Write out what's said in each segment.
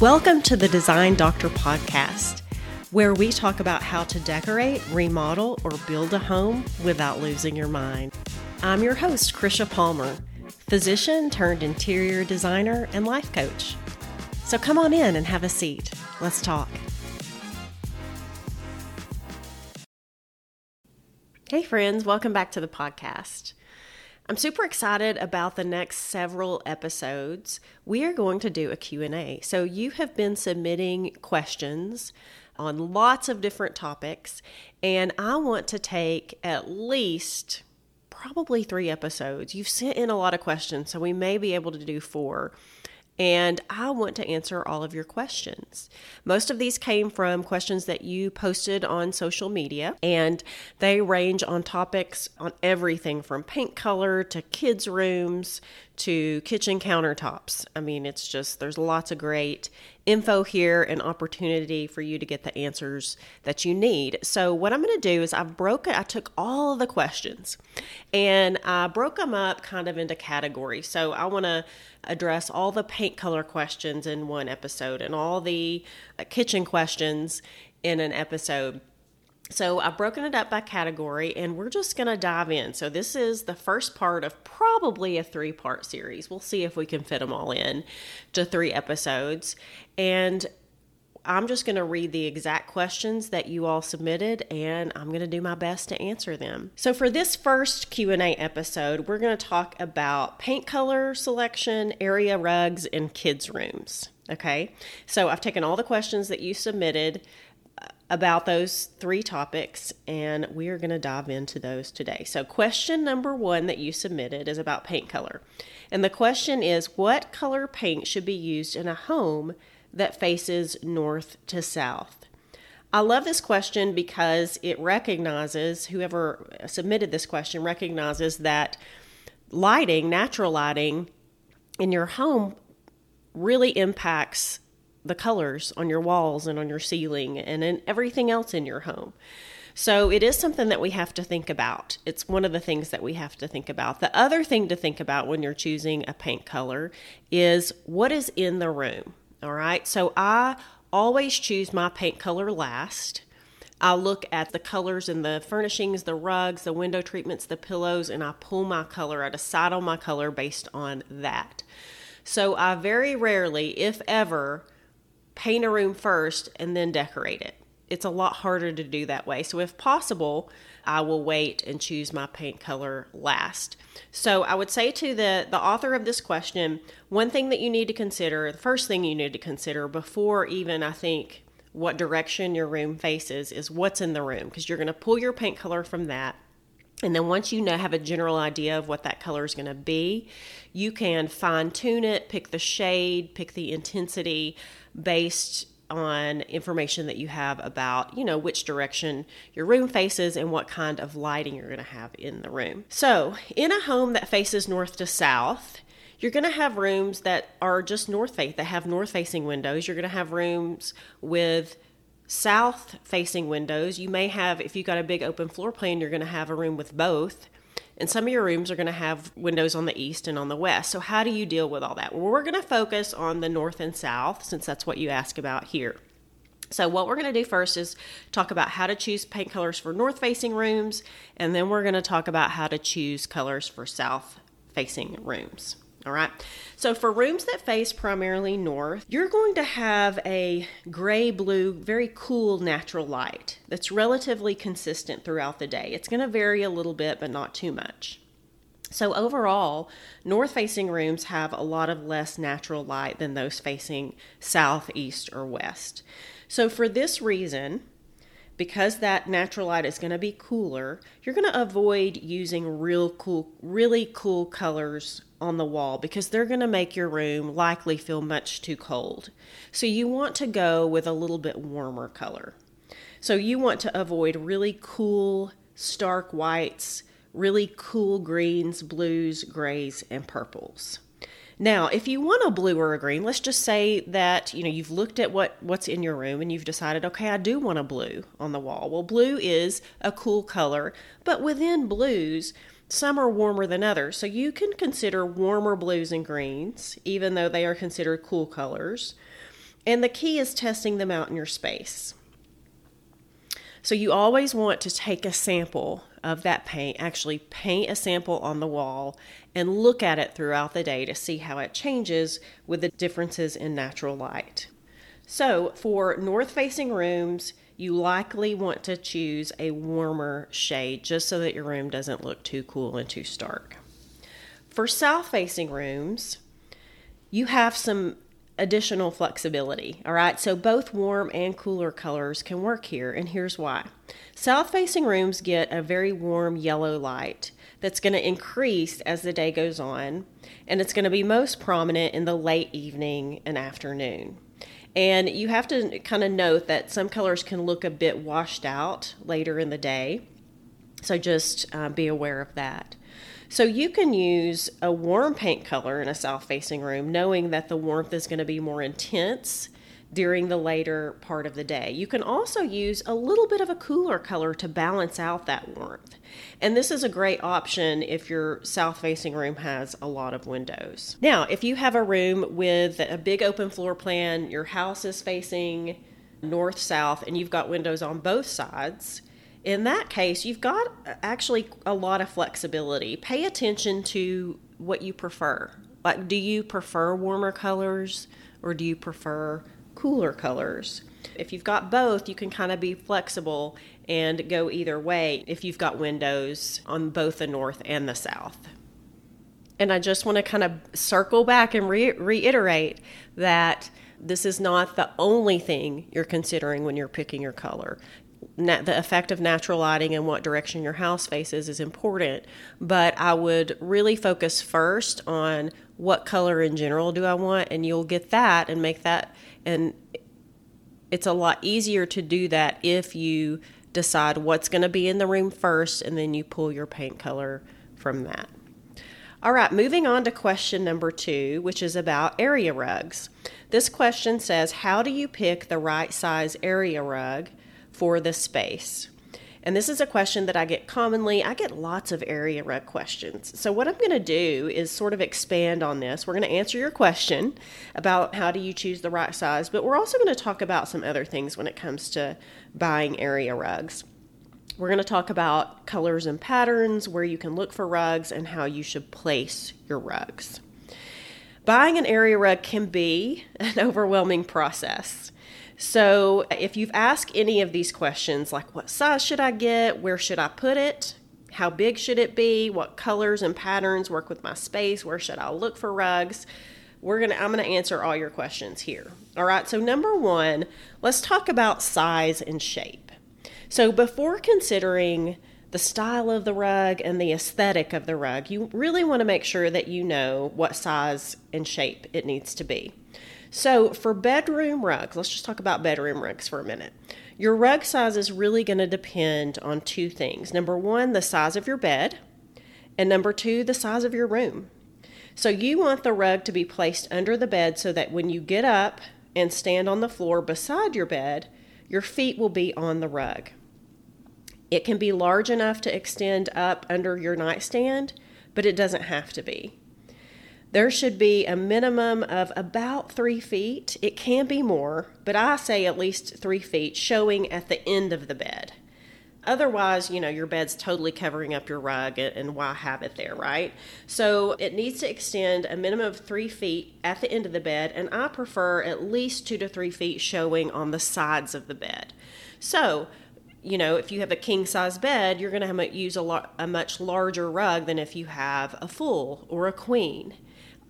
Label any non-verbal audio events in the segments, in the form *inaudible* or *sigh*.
Welcome to the Design Doctor podcast, where we talk about how to decorate, remodel, or build a home without losing your mind. I'm your host, Krisha Palmer, physician turned interior designer and life coach. So come on in and have a seat. Let's talk. Hey, friends, welcome back to the podcast. I'm super excited about the next several episodes. We are going to do a Q&A. So you have been submitting questions on lots of different topics and I want to take at least probably 3 episodes. You've sent in a lot of questions, so we may be able to do 4 and I want to answer all of your questions. Most of these came from questions that you posted on social media, and they range on topics on everything from paint color to kids' rooms to kitchen countertops. I mean, it's just, there's lots of great info here and opportunity for you to get the answers that you need. So, what I'm going to do is I've broken, I took all of the questions and I broke them up kind of into categories. So, I want to address all the paint color questions in one episode and all the uh, kitchen questions in an episode. So I've broken it up by category and we're just going to dive in. So this is the first part of probably a three part series. We'll see if we can fit them all in to three episodes. And I'm just going to read the exact questions that you all submitted and I'm going to do my best to answer them. So for this first Q&A episode, we're going to talk about paint color selection, area rugs and kids rooms. Okay? So I've taken all the questions that you submitted about those three topics, and we are going to dive into those today. So, question number one that you submitted is about paint color. And the question is What color paint should be used in a home that faces north to south? I love this question because it recognizes, whoever submitted this question recognizes that lighting, natural lighting in your home really impacts the colors on your walls and on your ceiling and in everything else in your home. So it is something that we have to think about. It's one of the things that we have to think about. The other thing to think about when you're choosing a paint color is what is in the room. All right. So I always choose my paint color last. I look at the colors and the furnishings, the rugs, the window treatments, the pillows, and I pull my color. I decide on my color based on that. So I very rarely, if ever, paint a room first and then decorate it. It's a lot harder to do that way. So, if possible, I will wait and choose my paint color last. So, I would say to the, the author of this question one thing that you need to consider, the first thing you need to consider before even I think what direction your room faces is what's in the room because you're going to pull your paint color from that. And then once you know have a general idea of what that color is going to be, you can fine tune it, pick the shade, pick the intensity based on information that you have about, you know, which direction your room faces and what kind of lighting you're going to have in the room. So, in a home that faces north to south, you're going to have rooms that are just north face that have north facing windows. You're going to have rooms with south facing windows. You may have if you've got a big open floor plan, you're going to have a room with both. And some of your rooms are going to have windows on the east and on the west. So, how do you deal with all that? Well, we're going to focus on the north and south since that's what you ask about here. So, what we're going to do first is talk about how to choose paint colors for north facing rooms, and then we're going to talk about how to choose colors for south facing rooms. All right. So for rooms that face primarily north, you're going to have a gray blue, very cool natural light that's relatively consistent throughout the day. It's going to vary a little bit, but not too much. So overall, north facing rooms have a lot of less natural light than those facing south, east, or west. So for this reason, because that natural light is going to be cooler, you're going to avoid using real cool, really cool colors on the wall because they're going to make your room likely feel much too cold. So you want to go with a little bit warmer color. So you want to avoid really cool, stark whites, really cool greens, blues, grays, and purples. Now, if you want a blue or a green, let's just say that, you know, you've looked at what what's in your room and you've decided, okay, I do want a blue on the wall. Well, blue is a cool color, but within blues, some are warmer than others. So you can consider warmer blues and greens, even though they are considered cool colors. And the key is testing them out in your space. So you always want to take a sample of that paint, actually paint a sample on the wall and look at it throughout the day to see how it changes with the differences in natural light. So for north facing rooms, you likely want to choose a warmer shade just so that your room doesn't look too cool and too stark. For south facing rooms, you have some additional flexibility. All right, so both warm and cooler colors can work here, and here's why. South facing rooms get a very warm yellow light that's going to increase as the day goes on, and it's going to be most prominent in the late evening and afternoon. And you have to kind of note that some colors can look a bit washed out later in the day. So just uh, be aware of that. So you can use a warm paint color in a south facing room, knowing that the warmth is going to be more intense during the later part of the day. You can also use a little bit of a cooler color to balance out that warmth. And this is a great option if your south facing room has a lot of windows. Now, if you have a room with a big open floor plan, your house is facing north south, and you've got windows on both sides, in that case, you've got actually a lot of flexibility. Pay attention to what you prefer. Like, do you prefer warmer colors or do you prefer cooler colors? If you've got both, you can kind of be flexible and go either way if you've got windows on both the north and the south. And I just want to kind of circle back and re- reiterate that this is not the only thing you're considering when you're picking your color na- the effect of natural lighting and what direction your house faces is important, but I would really focus first on what color in general do I want, and you'll get that and make that. And it's a lot easier to do that if you decide what's going to be in the room first, and then you pull your paint color from that. All right, moving on to question number two, which is about area rugs. This question says How do you pick the right size area rug for the space? And this is a question that I get commonly. I get lots of area rug questions. So, what I'm going to do is sort of expand on this. We're going to answer your question about how do you choose the right size, but we're also going to talk about some other things when it comes to buying area rugs. We're going to talk about colors and patterns, where you can look for rugs, and how you should place your rugs. Buying an area rug can be an *laughs* overwhelming process. So, if you've asked any of these questions, like what size should I get, where should I put it, how big should it be, what colors and patterns work with my space, where should I look for rugs, we're gonna I'm gonna answer all your questions here. All right. So number one, let's talk about size and shape. So before considering the style of the rug and the aesthetic of the rug, you really want to make sure that you know what size and shape it needs to be. So, for bedroom rugs, let's just talk about bedroom rugs for a minute. Your rug size is really going to depend on two things. Number one, the size of your bed, and number two, the size of your room. So, you want the rug to be placed under the bed so that when you get up and stand on the floor beside your bed, your feet will be on the rug. It can be large enough to extend up under your nightstand, but it doesn't have to be. There should be a minimum of about three feet. It can be more, but I say at least three feet showing at the end of the bed. Otherwise, you know, your bed's totally covering up your rug, and why have it there, right? So it needs to extend a minimum of three feet at the end of the bed, and I prefer at least two to three feet showing on the sides of the bed. So, you know, if you have a king size bed, you're going to use a, a much larger rug than if you have a full or a queen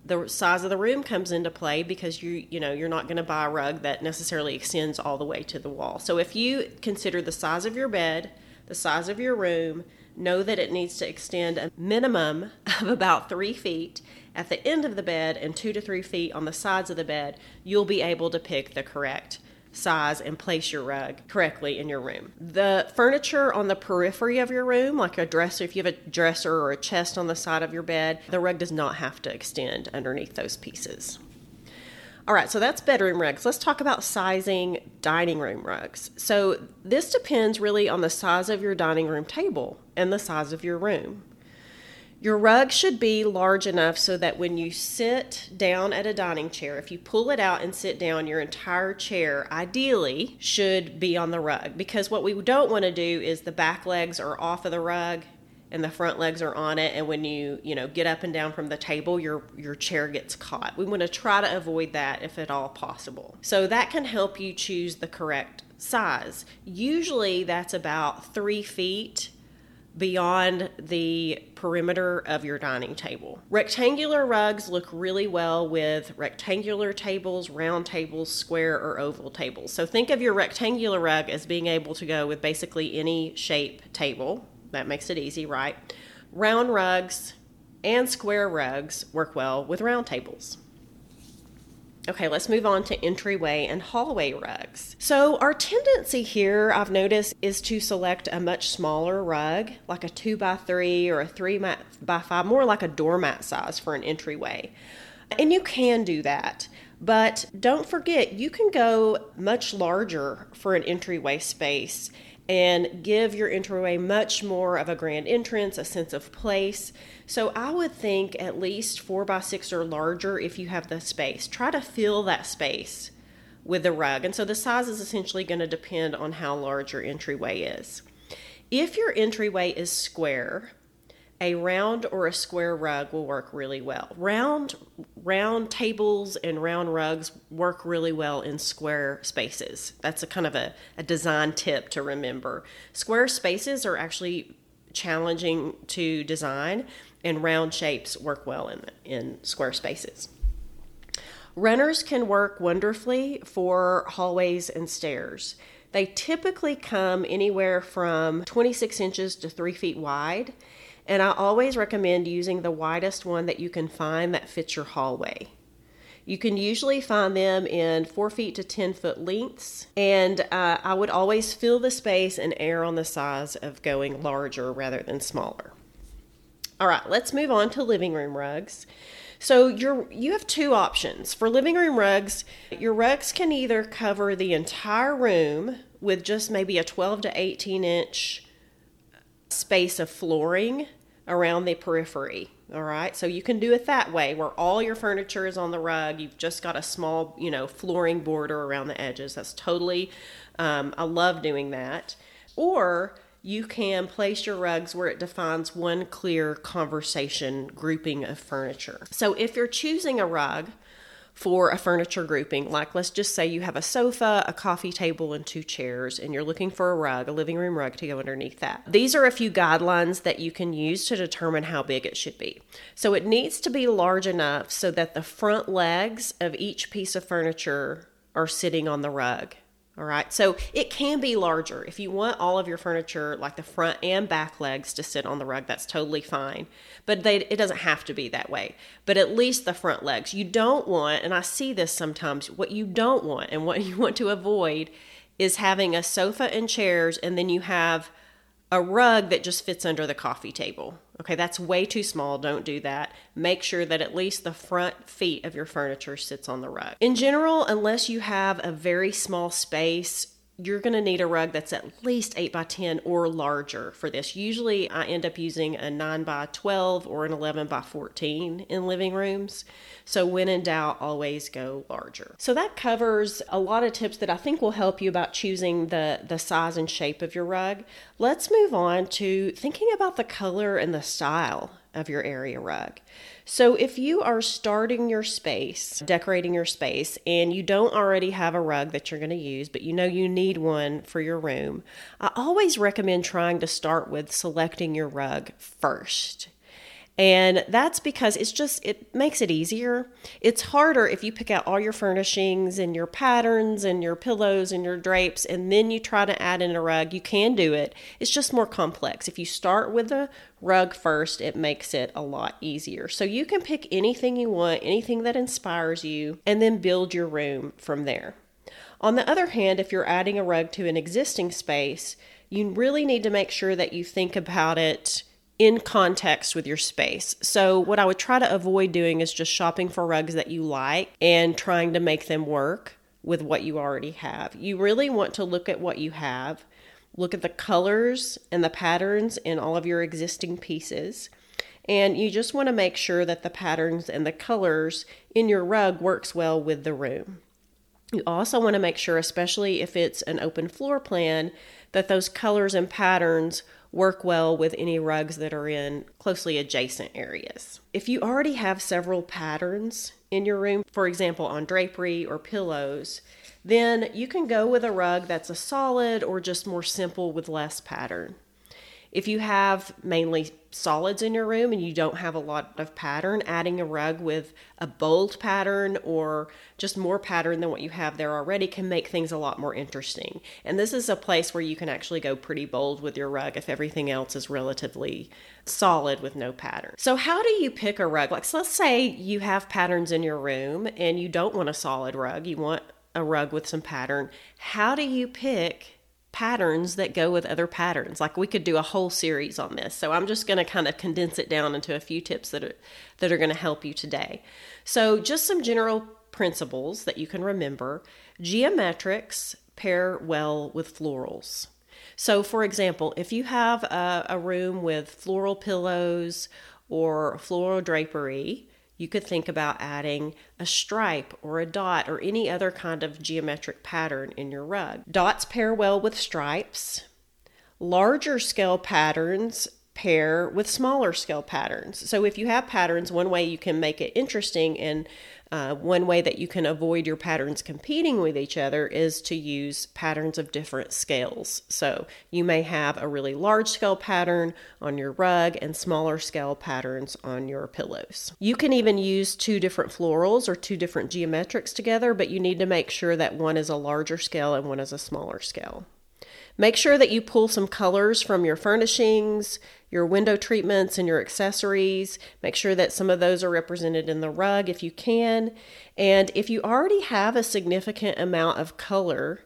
the size of the room comes into play because you you know you're not going to buy a rug that necessarily extends all the way to the wall. So if you consider the size of your bed, the size of your room, know that it needs to extend a minimum *laughs* of about three feet at the end of the bed and two to three feet on the sides of the bed. You'll be able to pick the correct size and place your rug correctly in your room. The furniture on the periphery of your room, like a dresser, if you have a dresser or a chest on the side of your bed, the rug does not have to extend underneath those pieces. All right, so that's bedroom rugs. Let's talk about sizing dining room rugs. So, this depends really on the size of your dining room table and the size of your room. Your rug should be large enough so that when you sit down at a dining chair, if you pull it out and sit down, your entire chair ideally should be on the rug. Because what we don't want to do is the back legs are off of the rug and the front legs are on it and when you you know get up and down from the table your your chair gets caught. We want to try to avoid that if at all possible. So that can help you choose the correct size. Usually that's about three feet beyond the perimeter of your dining table. Rectangular rugs look really well with rectangular tables, round tables, square or oval tables. So think of your rectangular rug as being able to go with basically any shape table. That makes it easy, right? Round rugs and square rugs work well with round tables. Okay, let's move on to entryway and hallway rugs. So, our tendency here, I've noticed, is to select a much smaller rug, like a 2 by 3 or a 3 by 5, more like a doormat size for an entryway. And you can do that. But don't forget, you can go much larger for an entryway space and give your entryway much more of a grand entrance, a sense of place. So I would think at least four by six or larger if you have the space. Try to fill that space with the rug. And so the size is essentially going to depend on how large your entryway is. If your entryway is square, a round or a square rug will work really well. Round round tables and round rugs work really well in square spaces. That's a kind of a, a design tip to remember. Square spaces are actually challenging to design and round shapes work well in in square spaces. Runners can work wonderfully for hallways and stairs. They typically come anywhere from 26 inches to 3 feet wide and I always recommend using the widest one that you can find that fits your hallway. You can usually find them in four feet to 10 foot lengths, and uh, I would always fill the space and err on the size of going larger rather than smaller. All right, let's move on to living room rugs. So you're you have two options. For living room rugs, your rugs can either cover the entire room with just maybe a 12 to 18 inch space of flooring around the periphery. All right, so you can do it that way where all your furniture is on the rug. You've just got a small, you know, flooring border around the edges. That's totally, um, I love doing that. Or you can place your rugs where it defines one clear conversation grouping of furniture. So if you're choosing a rug, for a furniture grouping. Like, let's just say you have a sofa, a coffee table, and two chairs, and you're looking for a rug, a living room rug to go underneath that. These are a few guidelines that you can use to determine how big it should be. So, it needs to be large enough so that the front legs of each piece of furniture are sitting on the rug all right, so it can be larger. If you want all of your furniture, like the front and back legs, to sit on the rug, that's totally fine. But they, it doesn't have to be that way. But at least the front legs. You don't want, and I see this sometimes, what you don't want and what *laughs* you want to avoid is having a sofa and chairs, and then you have a rug that just fits under the coffee table. Okay, that's way too small. Don't do that. Make sure that at least the front feet of your furniture sits on the rug. In general, unless you have a very small space, you're going to need a rug that's at least 8 by 10 or larger for this. Usually, I end up using a 9 by 12 or an 11 by 14 in living rooms. So, when in doubt, always go larger. So, that covers a lot of tips that I think will help you about choosing the, the size and shape of your rug. Let's move on to thinking about the color and the style of your area rug. So, if you are starting your space, decorating your space, and you don't already have a rug that you're going to use, but you know you need one for your room, I always recommend trying to start with selecting your rug first. And that's because it's just, it makes it easier. It's harder if you pick out all your furnishings and your patterns and your pillows and your drapes and then you try to add in a rug. You can do it. It's just more complex. If you start with the rug first, it makes it a lot easier. So you can pick anything you want, anything that inspires you, and then build your room from there. On the other hand, if you're adding a rug to an existing space, you really need to make sure that you think about it in context with your space. So, what I would try to avoid doing is just shopping for rugs that you like and trying to make them work with what you already have. You really want to look at what you have, look at the colors and the patterns in all of your existing pieces, And you just want to make sure that the patterns and the colors in your rug works well with the room. You also want to make sure, especially if it's an open floor plan, that those colors and patterns work well with any rugs that are in closely adjacent areas. If you already have several patterns in your room, for example, on drapery or pillows, then you can go with a rug that's a solid or just more simple with less pattern. If you have mainly solids in your room and you don't have a lot of pattern, adding a rug with a bold pattern or just more pattern than what you have there already can make things a lot more interesting. And this is a place where you can actually go pretty bold with your rug if everything else is relatively solid with no pattern. So, how do you pick a rug? Like, so let's say you have patterns in your room and you don't want a solid rug, you want a rug with some pattern. How do you pick? Patterns that go with other patterns. Like we could do a whole series on this. So I'm just going to kind of condense it down into a few tips that are that are going to help you today. So just some general principles that you can remember. Geometrics pair well with florals. So for example, if you have a, a room with floral pillows or floral drapery, you could think about adding a stripe or a dot or any other kind of geometric pattern in your rug. Dots pair well with stripes. Larger scale patterns pair with smaller scale patterns. So if you have patterns, one way you can make it interesting and uh, one way that you can avoid your patterns competing with each other is to use patterns of different scales. So you may have a really large scale pattern on your rug and smaller scale patterns on your pillows. You can even use two different florals or two different geometrics together, but you need to make sure that one is a larger scale and one is a smaller scale. Make sure that you pull some colors from your furnishings, your window treatments, and your accessories. Make sure that some of those are represented in the rug if you can. And if you already have a significant amount of color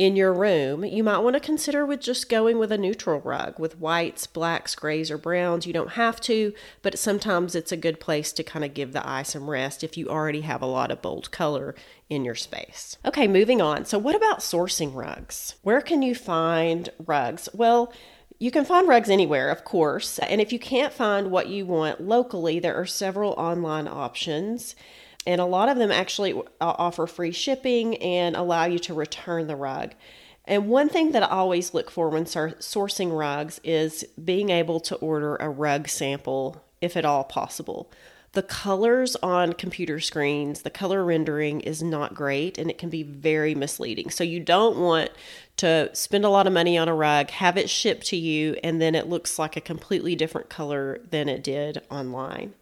in your room, you might want to consider with just going with a neutral rug with whites, blacks, grays, or browns. You don't have to, but sometimes it's a good place to kind of give the eye some rest if you already have a lot of bold color in your space. Okay, moving on. So, what about sourcing rugs? Where can you find rugs? Well, you can find rugs anywhere, of course. And if you can't find what you want locally, there are several online options and a lot of them actually uh, offer free shipping and allow you to return the rug. And one thing that I always look for when sourcing rugs is being able to order a rug sample if at all possible. The colors on computer screens, the color rendering is not great and it can be very misleading. So, you don't want to spend a lot of money on a rug, have it shipped to you, and then it looks like a completely different color than it did online.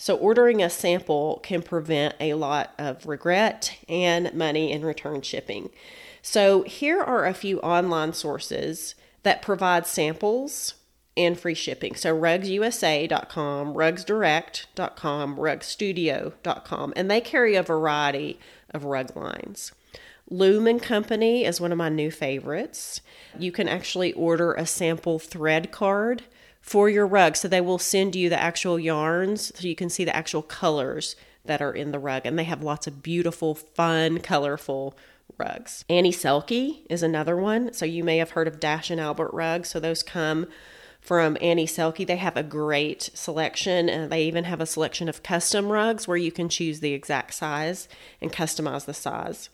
So, ordering a sample can prevent a lot of regret and money in return shipping. So, here are a few online sources that provide samples and free shipping. So, rugsusa.com, rugsdirect.com, rugstudio.com, and they carry a variety of rug lines. Loom and Company is one of my new favorites. You can actually order a sample thread card for your rug. So they will send you the actual yarns so you can see the actual colors that are in the rug. And they have lots of beautiful, fun, colorful rugs. Annie Selke is another one. So you may have heard of Dash and Albert rugs. So those come from Annie Selke. They have a great selection, and they even have a selection of custom rugs where you can choose the exact size and customize the size.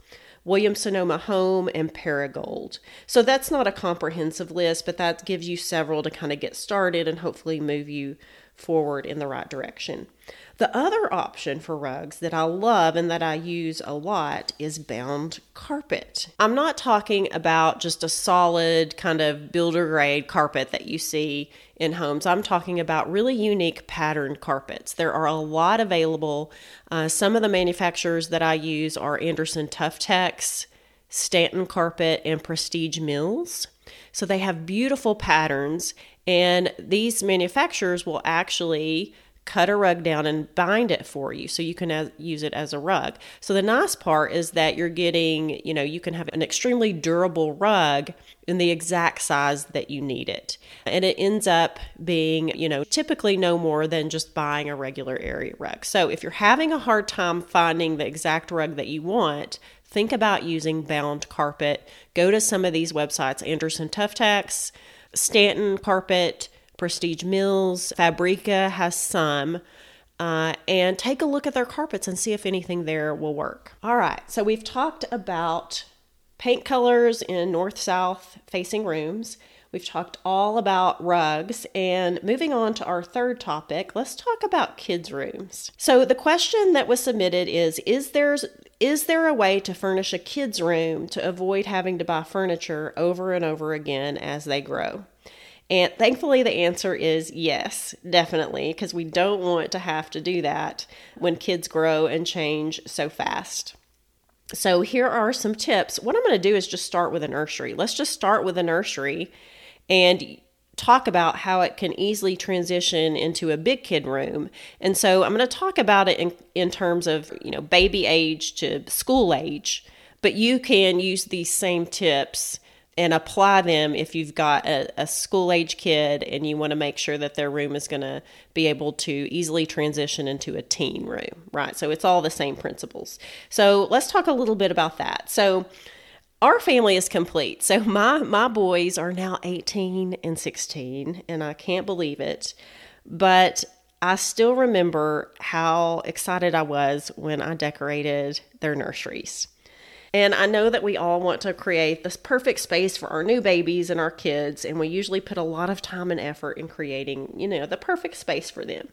Williams Sonoma Home, and Perigold. So that's not a comprehensive list, but that gives you several to kind of get started and hopefully move you forward in the right direction. The other option for rugs that I love and that I use a lot is bound carpet. I'm not talking about just a solid kind of builder grade carpet that you see in homes. I'm talking about really unique patterned carpets. There are a lot available. Uh, some of the manufacturers that I use are Anderson Tuftex, Stanton Carpet, and Prestige Mills. So they have beautiful patterns, and these manufacturers will actually cut a rug down and bind it for you so you can as, use it as a rug. So the nice part is that you're getting, you know, you can have an extremely durable rug in the exact size that you need it. And it ends up being, you know, typically no more than just buying a regular area rug. So if you're having a hard time finding the exact rug that you want, think about using bound carpet. Go to some of these websites, Anderson Tuftex, Stanton Carpet, Prestige Mills, Fabrica has some. Uh, and take a look at their carpets and see if anything there will work. All right, so we've talked about paint colors in north south facing rooms. We've talked all about rugs. And moving on to our third topic, let's talk about kids' rooms. So the question that was submitted is Is there is there a way to furnish a kid's room to avoid having to buy furniture over and over again as they grow? And thankfully, the answer is yes, definitely, because we don't want to have to do that when kids grow and change so fast. So, here are some tips. What I'm going to do is just start with a nursery. Let's just start with a nursery and talk about how it can easily transition into a big kid room. And so I'm going to talk about it in, in terms of, you know, baby age to school age, but you can use these same tips and apply them if you've got a, a school age kid and you want to make sure that their room is going to be able to easily transition into a teen room, right? So it's all the same principles. So let's talk a little bit about that. So our family is complete. So my my boys are now 18 and 16 and I can't believe it. But I still remember how excited I was when I decorated their nurseries. And I know that we all want to create this perfect space for our new babies and our kids, and we usually put a lot of time and effort in creating, you know, the perfect space for them.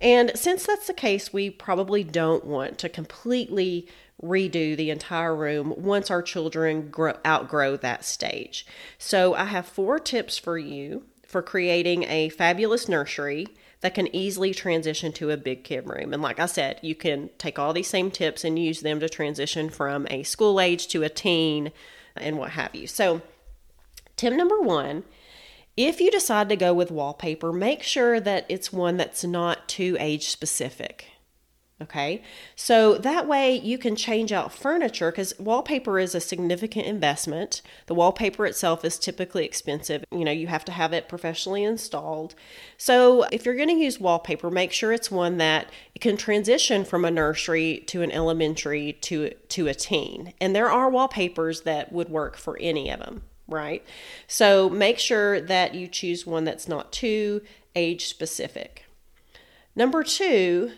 And since that's the case, we probably don't want to completely redo the entire room once our children grow, outgrow that stage. So, I have four tips for you for creating a fabulous nursery that can easily transition to a big kid room. And like I said, you can take all these same tips and use them to transition from a school age to a teen and what have you. So, tip number one if you decide to go with wallpaper, make sure that it's one that's not too age specific. Okay, so that way you can change out furniture because wallpaper is a significant investment. The wallpaper itself is typically expensive. You know, you have to have it professionally installed. So if you're going to use wallpaper, make sure it's one that can transition from a nursery to an elementary to, to a teen. And there are wallpapers that would work for any of them, right? So make sure that you choose one that's not too age specific. Number two,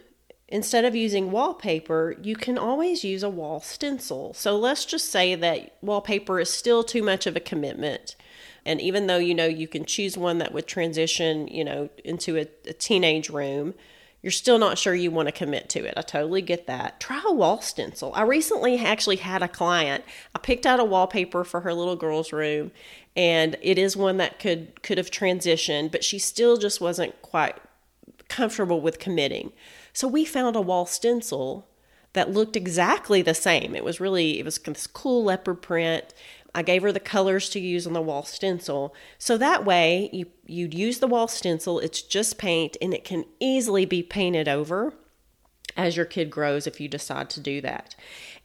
instead of using wallpaper, you can always use a wall stencil. So let's just say that wallpaper is still too much of a commitment. And even though you know you can choose one that would transition, you know, into a, a teenage room, you're still not sure you want to commit to it. I totally get that. Try a wall stencil. I recently actually had a client. I picked out a wallpaper for her little girl's room, and it is one that could could have transitioned, but she still just wasn't quite comfortable with committing. So we found a wall stencil that looked exactly the same. It was really, it was this cool leopard print. I gave her the colors to use on the wall stencil. So that way you, you'd use the wall stencil, it's just paint and it can easily be painted over as your kid grows if you decide to do that.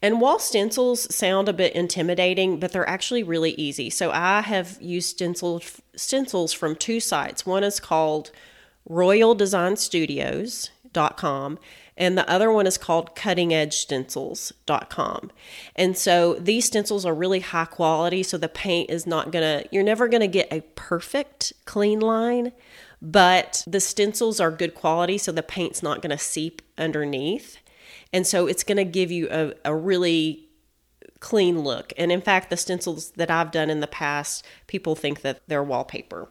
And wall stencils sound a bit intimidating, but they're actually really easy. So I have used stencils stencils from two sites. One is called Royal Design Studios stencils.com and the other one is called cuttingedgestencils.com. And so these stencils are really high quality so the paint is not going to you're never going to get a perfect clean line, but the stencils are good quality so the paint's not going to seep underneath. And so it's going to give you a, a really clean look. And in fact, the stencils that I've done in the past, people think that they're wallpaper.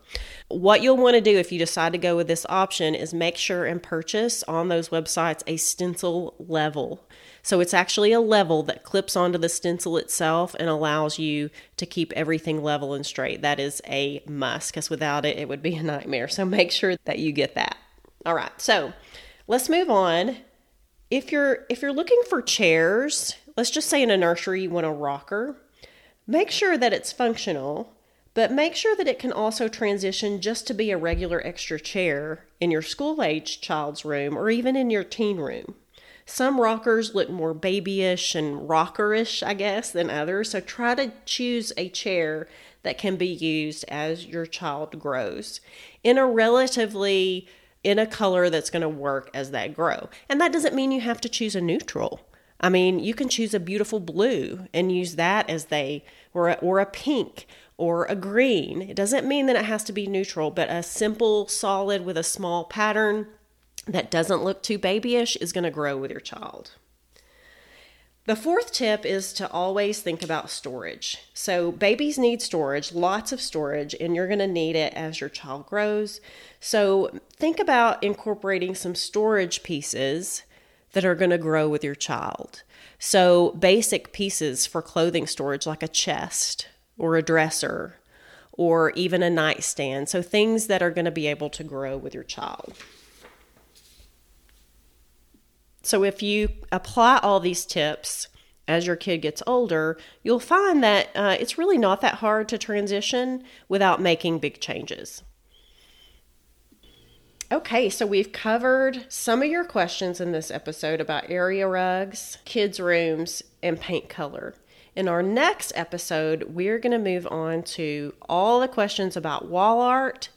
What you'll want to do if you decide to go with this option is make sure and purchase on those websites a stencil level. So it's actually a level that clips onto the stencil itself and allows you to keep everything level and straight. That is a must because without it, it would be a nightmare. So make sure that you get that. All right, so let's move on. If you're if you're looking for chairs let's just say in a nursery you want a rocker, make sure that it's functional, but make sure that it can also transition just to be a regular extra chair in your school age child's room or even in your teen room. Some rockers look more babyish and rockerish, I guess, than others, so try to choose a chair that can be used as your child grows in a relatively in a color that's going to work as they grow. And that doesn't mean you have to choose a neutral. I mean, you can choose a beautiful blue and use that as they, or or a pink or a green. It doesn't mean that it has to be neutral, but a simple solid with a small pattern that doesn't look too babyish is going to grow with your child. The fourth tip is to always think about storage. So, babies need storage, lots of storage, and you're going to need it as your child grows. So, think about incorporating some storage pieces that are going to grow with your child. So, basic pieces for clothing storage, like a chest or a dresser or even a nightstand. So, things that are going to be able to grow with your child. So, if you apply all these tips as your kid gets older, you'll find that uh, it's really not that hard to transition without making big changes. Okay, so we've covered some of your questions in this episode about area rugs, kids' rooms, and paint color. In our next episode, we're going to move on to all the questions about wall art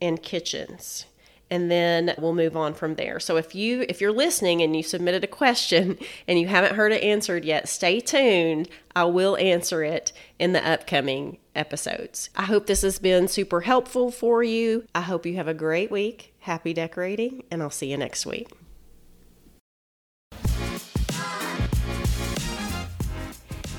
and kitchens and then we'll move on from there. So if you if you're listening and you submitted a question *laughs* and you haven't heard it answered yet, stay tuned. I will answer it in the upcoming episodes. I hope this has been super helpful for you. I hope you have a great week. Happy decorating, and I'll see you next week.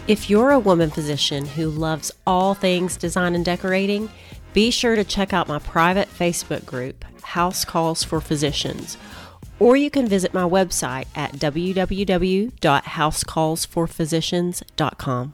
If you're a woman physician who loves all things design and decorating, be sure to check out my private Facebook group, House Calls for Physicians, or you can visit my website at www.housecallsforphysicians.com.